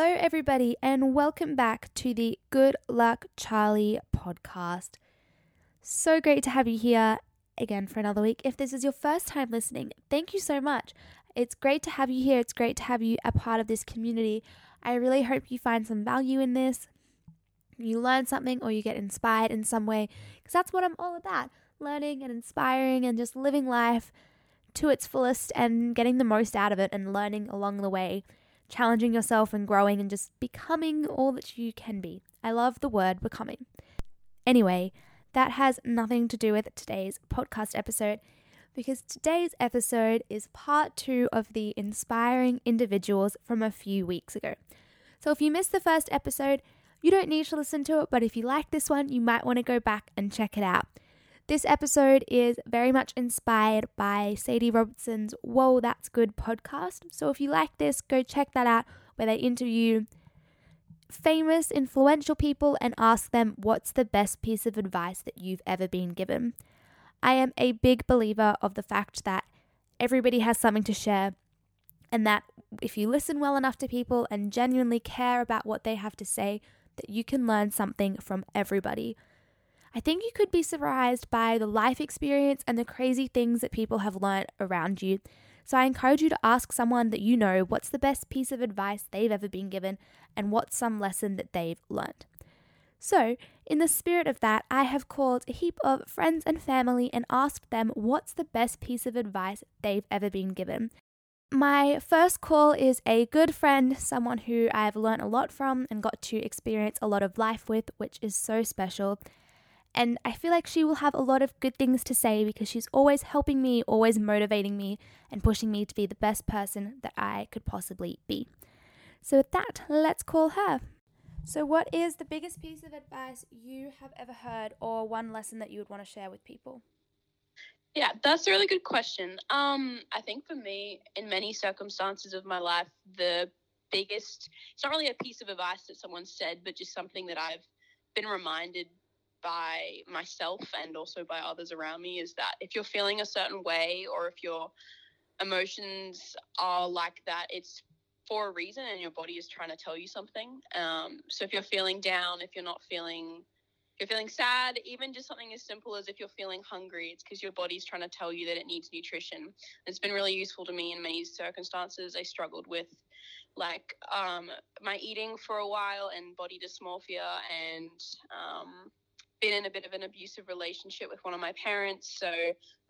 Hello, everybody, and welcome back to the Good Luck Charlie podcast. So great to have you here again for another week. If this is your first time listening, thank you so much. It's great to have you here. It's great to have you a part of this community. I really hope you find some value in this. You learn something or you get inspired in some way, because that's what I'm all about learning and inspiring and just living life to its fullest and getting the most out of it and learning along the way challenging yourself and growing and just becoming all that you can be. I love the word becoming. Anyway, that has nothing to do with today's podcast episode because today's episode is part two of the inspiring individuals from a few weeks ago. So if you missed the first episode, you don't need to listen to it, but if you like this one, you might want to go back and check it out. This episode is very much inspired by Sadie Robertson's Whoa, That's Good podcast. So if you like this, go check that out where they interview famous, influential people and ask them what's the best piece of advice that you've ever been given. I am a big believer of the fact that everybody has something to share and that if you listen well enough to people and genuinely care about what they have to say, that you can learn something from everybody. I think you could be surprised by the life experience and the crazy things that people have learnt around you. So I encourage you to ask someone that you know what's the best piece of advice they've ever been given and what's some lesson that they've learnt. So, in the spirit of that, I have called a heap of friends and family and asked them what's the best piece of advice they've ever been given. My first call is a good friend, someone who I've learnt a lot from and got to experience a lot of life with, which is so special. And I feel like she will have a lot of good things to say because she's always helping me, always motivating me, and pushing me to be the best person that I could possibly be. So, with that, let's call her. So, what is the biggest piece of advice you have ever heard, or one lesson that you would want to share with people? Yeah, that's a really good question. Um, I think for me, in many circumstances of my life, the biggest, it's not really a piece of advice that someone said, but just something that I've been reminded by myself and also by others around me is that if you're feeling a certain way or if your emotions are like that, it's for a reason and your body is trying to tell you something. Um, so if you're feeling down, if you're not feeling if you're feeling sad, even just something as simple as if you're feeling hungry, it's because your body's trying to tell you that it needs nutrition. It's been really useful to me in many circumstances. I struggled with like um, my eating for a while and body dysmorphia and um, been in a bit of an abusive relationship with one of my parents. So,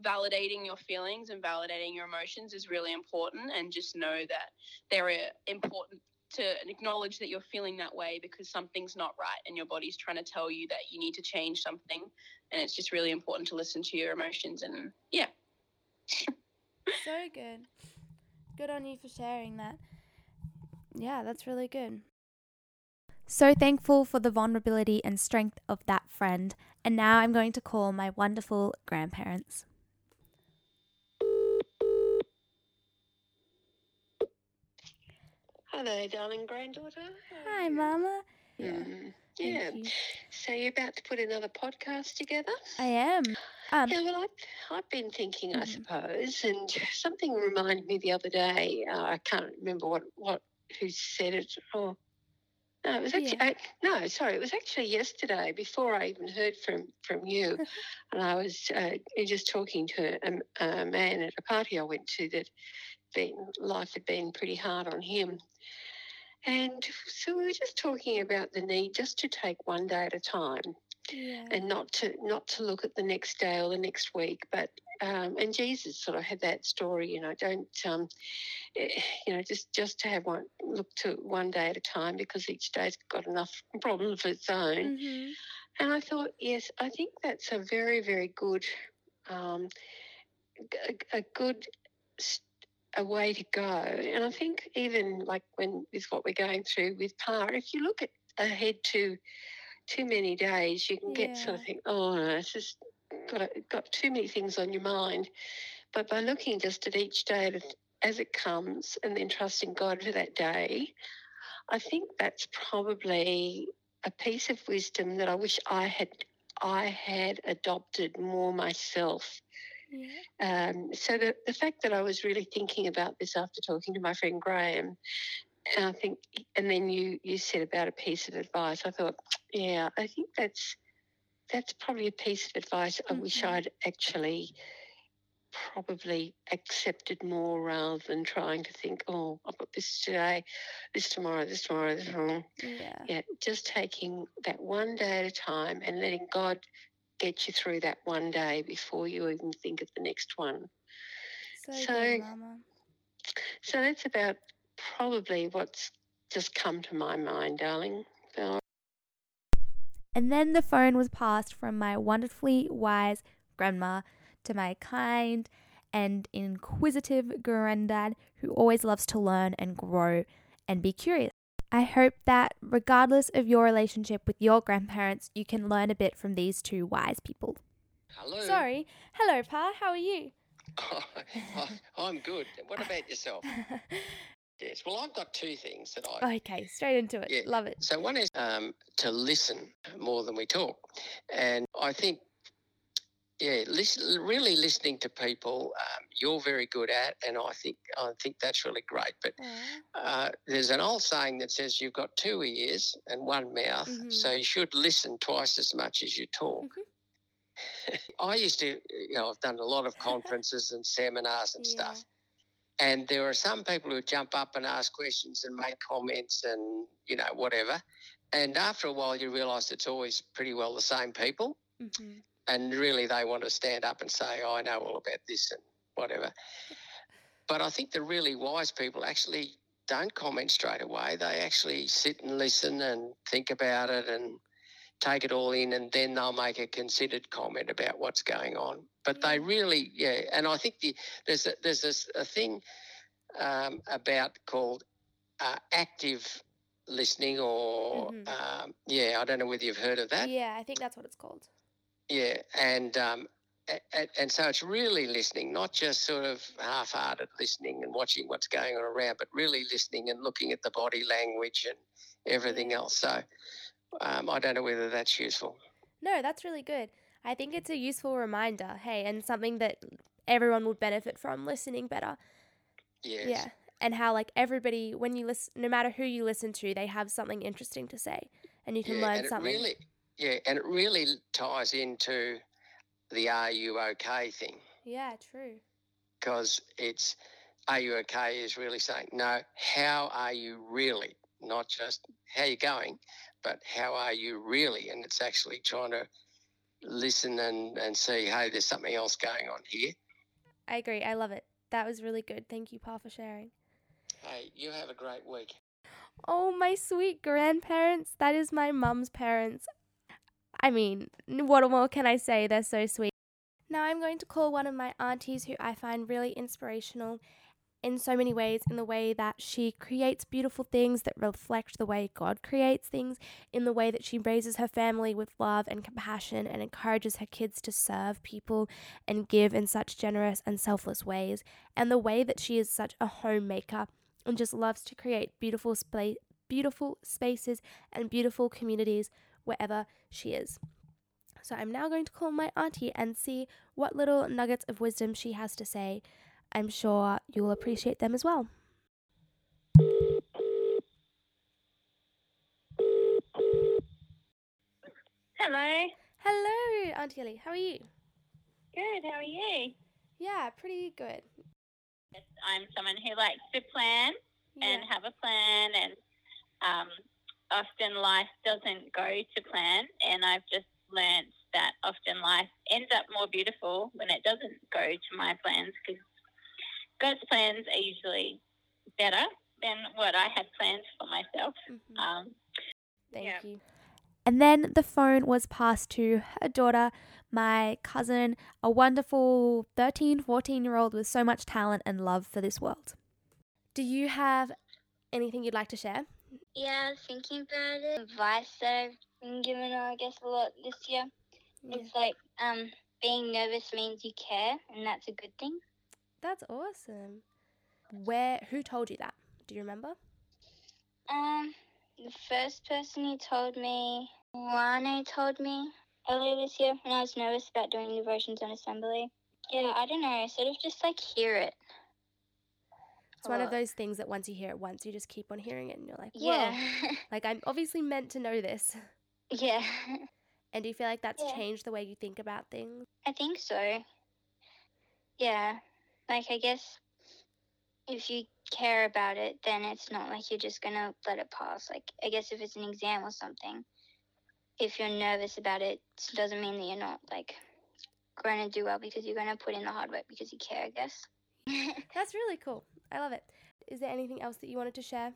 validating your feelings and validating your emotions is really important. And just know that they're uh, important to acknowledge that you're feeling that way because something's not right and your body's trying to tell you that you need to change something. And it's just really important to listen to your emotions. And yeah. so good. Good on you for sharing that. Yeah, that's really good. So thankful for the vulnerability and strength of that friend. And now I'm going to call my wonderful grandparents. Hello, darling granddaughter. Hi, Mama. Yeah. Mm, yeah. You. So you're about to put another podcast together? I am. Um, yeah, well, I've, I've been thinking, I mm. suppose, and something reminded me the other day. Uh, I can't remember what, what who said it. Oh, no, it was actually yeah. I, no, sorry, it was actually yesterday before I even heard from from you, and I was uh, just talking to a, a, man at a party I went to that been life had been pretty hard on him, and so we were just talking about the need just to take one day at a time, yeah. and not to not to look at the next day or the next week, but um, and Jesus sort of had that story, you know, don't, um, eh, you know, just just to have one look to one day at a time because each day's got enough problems of its own. Mm-hmm. And I thought, yes, I think that's a very, very good, um, a, a good a way to go. And I think even like when with what we're going through with Pa, if you look at ahead to too many days, you can get yeah. sort of think, oh it's just got got too many things on your mind. But by looking just at each day as it comes and then trusting God for that day, I think that's probably a piece of wisdom that I wish I had I had adopted more myself. Yeah. Um, so the, the fact that I was really thinking about this after talking to my friend Graham and I think, and then you you said about a piece of advice. I thought, yeah, I think that's that's probably a piece of advice I wish Mhm. I'd actually probably accepted more rather than trying to think, oh, I've got this today, this tomorrow, this tomorrow, this tomorrow. Yeah. Yeah, just taking that one day at a time and letting God get you through that one day before you even think of the next one. So, So- good, So that's about probably what's just come to my mind, darling. So And then the phone was passed from my wonderfully wise grandma to my kind and inquisitive granddad who always loves to learn and grow and be curious. I hope that regardless of your relationship with your grandparents, you can learn a bit from these two wise people. Hello. Sorry. Hello, Pa. How are you? Oh, I'm good. What about yourself? Yes. Well, I've got two things that I. okay, straight into it. Yeah. Love it. So one is um, to listen more than we talk, and I think, yeah, listen, really listening to people. Um, you're very good at, and I think I think that's really great. But uh, there's an old saying that says you've got two ears and one mouth, Mhm. so you should listen twice as much as you talk. I used to, you know, I've done a lot of conferences and seminars and Yeah. stuff. And there are some people who jump up and ask questions and make comments and, you know, whatever. And after a while, you realise it's always pretty well the same people. Mhm. And really, they want to stand up and say, oh, I know all about this and whatever. But I think the really wise people actually don't comment straight away. They actually sit and listen and think about it and take it all in, and then they'll make a considered comment about what's going on. But they really, yeah, and I think the, there's a, there's this, a thing um, about called uh, active listening, or Mhm. um, yeah, I don't know whether you've heard of that. Yeah, I think that's what it's called. Yeah, and um, and, and so it's really listening, not just sort of half-hearted listening and watching what's going on around, but really listening and looking at the body language and everything Yeah. else. So um, I don't know whether that's useful. No, that's really good. I think it's a useful reminder, hey, and something that everyone would benefit from listening better. Yes. Yeah. And how, like, everybody, when you listen, no matter who you listen to, they have something interesting to say and you can Yeah, learn and something. really, yeah, and it really ties into the "Are you okay?" thing Yeah, true. because it's "Are you okay?" is really saying no. How are you really? Not just how you going, but how are you really? And it's actually trying to listen and and see, hey, there's something else going on here. I agree. I love it. That was really good. Thank you, Pa, for sharing. Hey, you have a great week. Oh, my sweet grandparents. That is my mum's parents. I mean, what more can I say? They're so sweet. Now I'm going to call one of my aunties who I find really inspirational in so many ways, in the way that she creates beautiful things that reflect the way God creates things, in the way that she raises her family with love and compassion and encourages her kids to serve people and give in such generous and selfless ways, and the way that she is such a homemaker and just loves to create beautiful spa- beautiful spaces and beautiful communities wherever she is. So I'm now going to call my auntie and see what little nuggets of wisdom she has to say. I'm sure you'll appreciate them as well. Hello. Hello, Auntie Ellie. How are you? Good. How are you? Yeah, pretty good. I'm someone who likes to plan and have a plan, and um, often life doesn't go to plan. And I've just learnt that often life ends up more beautiful when it doesn't go to my plans because God's plans are usually better than what I had planned for myself. Mhm. Um, Thank Yeah. you. And then the phone was passed to her daughter, my cousin, a wonderful 13, 14 year old with so much talent and love for this world. Do you have anything you'd like to share? Yeah, I was thinking about it. Advice that I've been given, I guess, a lot this year. It's like um, being nervous means you care, and that's a good thing. That's awesome. Where who told you that? Do you remember? Um, the first person who told me, Rane told me earlier this year when I was nervous about doing the devotions on assembly. Yeah, I don't know, I sort of just like hear it. It's It's one of those things that once you hear it once, you just keep on hearing it and you're like, Whoa. Yeah. Like I'm obviously meant to know this. yeah. And do you feel like that's Yeah. changed the way you think about things? I think so. Yeah. Like, I guess if you care about it, then it's not like you're just going to let it pass. Like, I guess if it's an exam or something, if you're nervous about it, it doesn't mean that you're not, like, going to do well because you're going to put in the hard work because you care, I guess. That's really cool. I love it. Is there anything else that you wanted to share?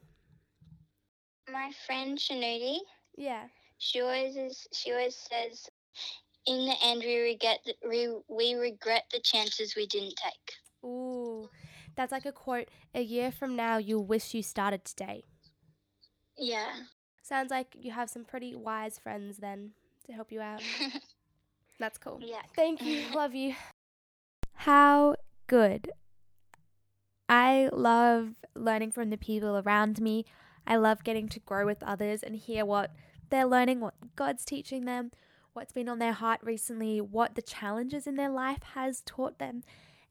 My friend Shanuti, Yeah. she always is, she always says, in the end, we regret the, we, we regret the chances we didn't take. Ooh. That's like a quote. A year from now, you'll wish you started today. Yeah. Sounds like you have some pretty wise friends then to help you out. That's cool. yeah. Thank you. Love you. How good. I love learning from the people around me. I love getting to grow with others and hear what they're learning, what God's teaching them, what's been on their heart recently, what the challenges in their life has taught them,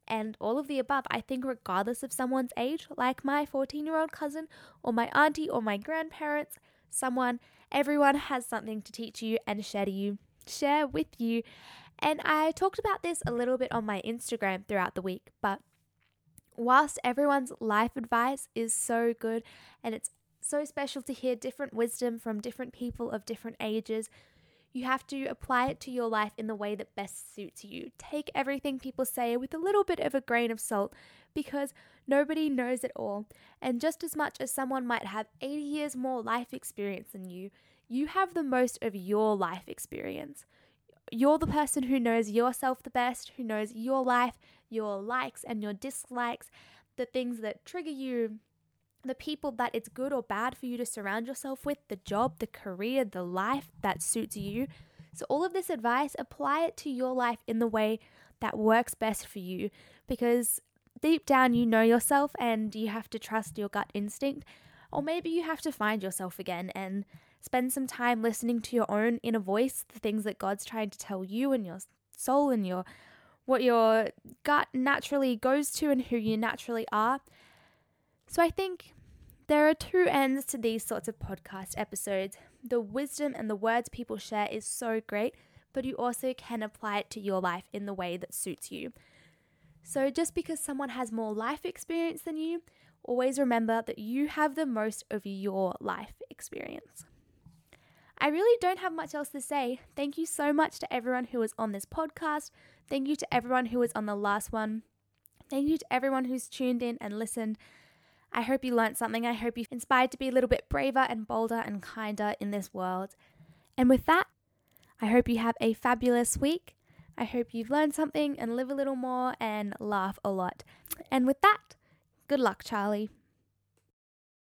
and all of the above. I think, regardless of someone's age, like my 14 year old cousin, or my auntie, or my grandparents, someone, everyone has something to teach you and share to you, share with you. And I talked about this a little bit on my Instagram throughout the week, but whilst everyone's life advice is so good and it's so special to hear different wisdom from different people of different ages, you have to apply it to your life in the way that best suits you. Take everything people say with a little bit of a grain of salt because nobody knows it all. And just as much as someone might have 80 years more life experience than you, you have the most of your life experience. You're the person who knows yourself the best, who knows your life, your likes and your dislikes, the things that trigger you, the people that it's good or bad for you to surround yourself with, the job, the career, the life that suits you. So, all of this advice, apply it to your life in the way that works best for you because deep down you know yourself and you have to trust your gut instinct. Or maybe you have to find yourself again and spend some time listening to your own inner voice, the things that God's trying to tell you and your soul and your what your gut naturally goes to and who you naturally are. So I think there are two ends to these sorts of podcast episodes. The wisdom and the words people share is so great, but you also can apply it to your life in the way that suits you. So just because someone has more life experience than you, always remember that you have the most of your life experience. I really don't have much else to say. Thank you so much to everyone who was on this podcast. Thank you to everyone who was on the last one. Thank you to everyone who's tuned in and listened. I hope you learned something. I hope you're inspired to be a little bit braver and bolder and kinder in this world. And with that, I hope you have a fabulous week. I hope you've learned something and live a little more and laugh a lot. And with that, good luck, Charlie.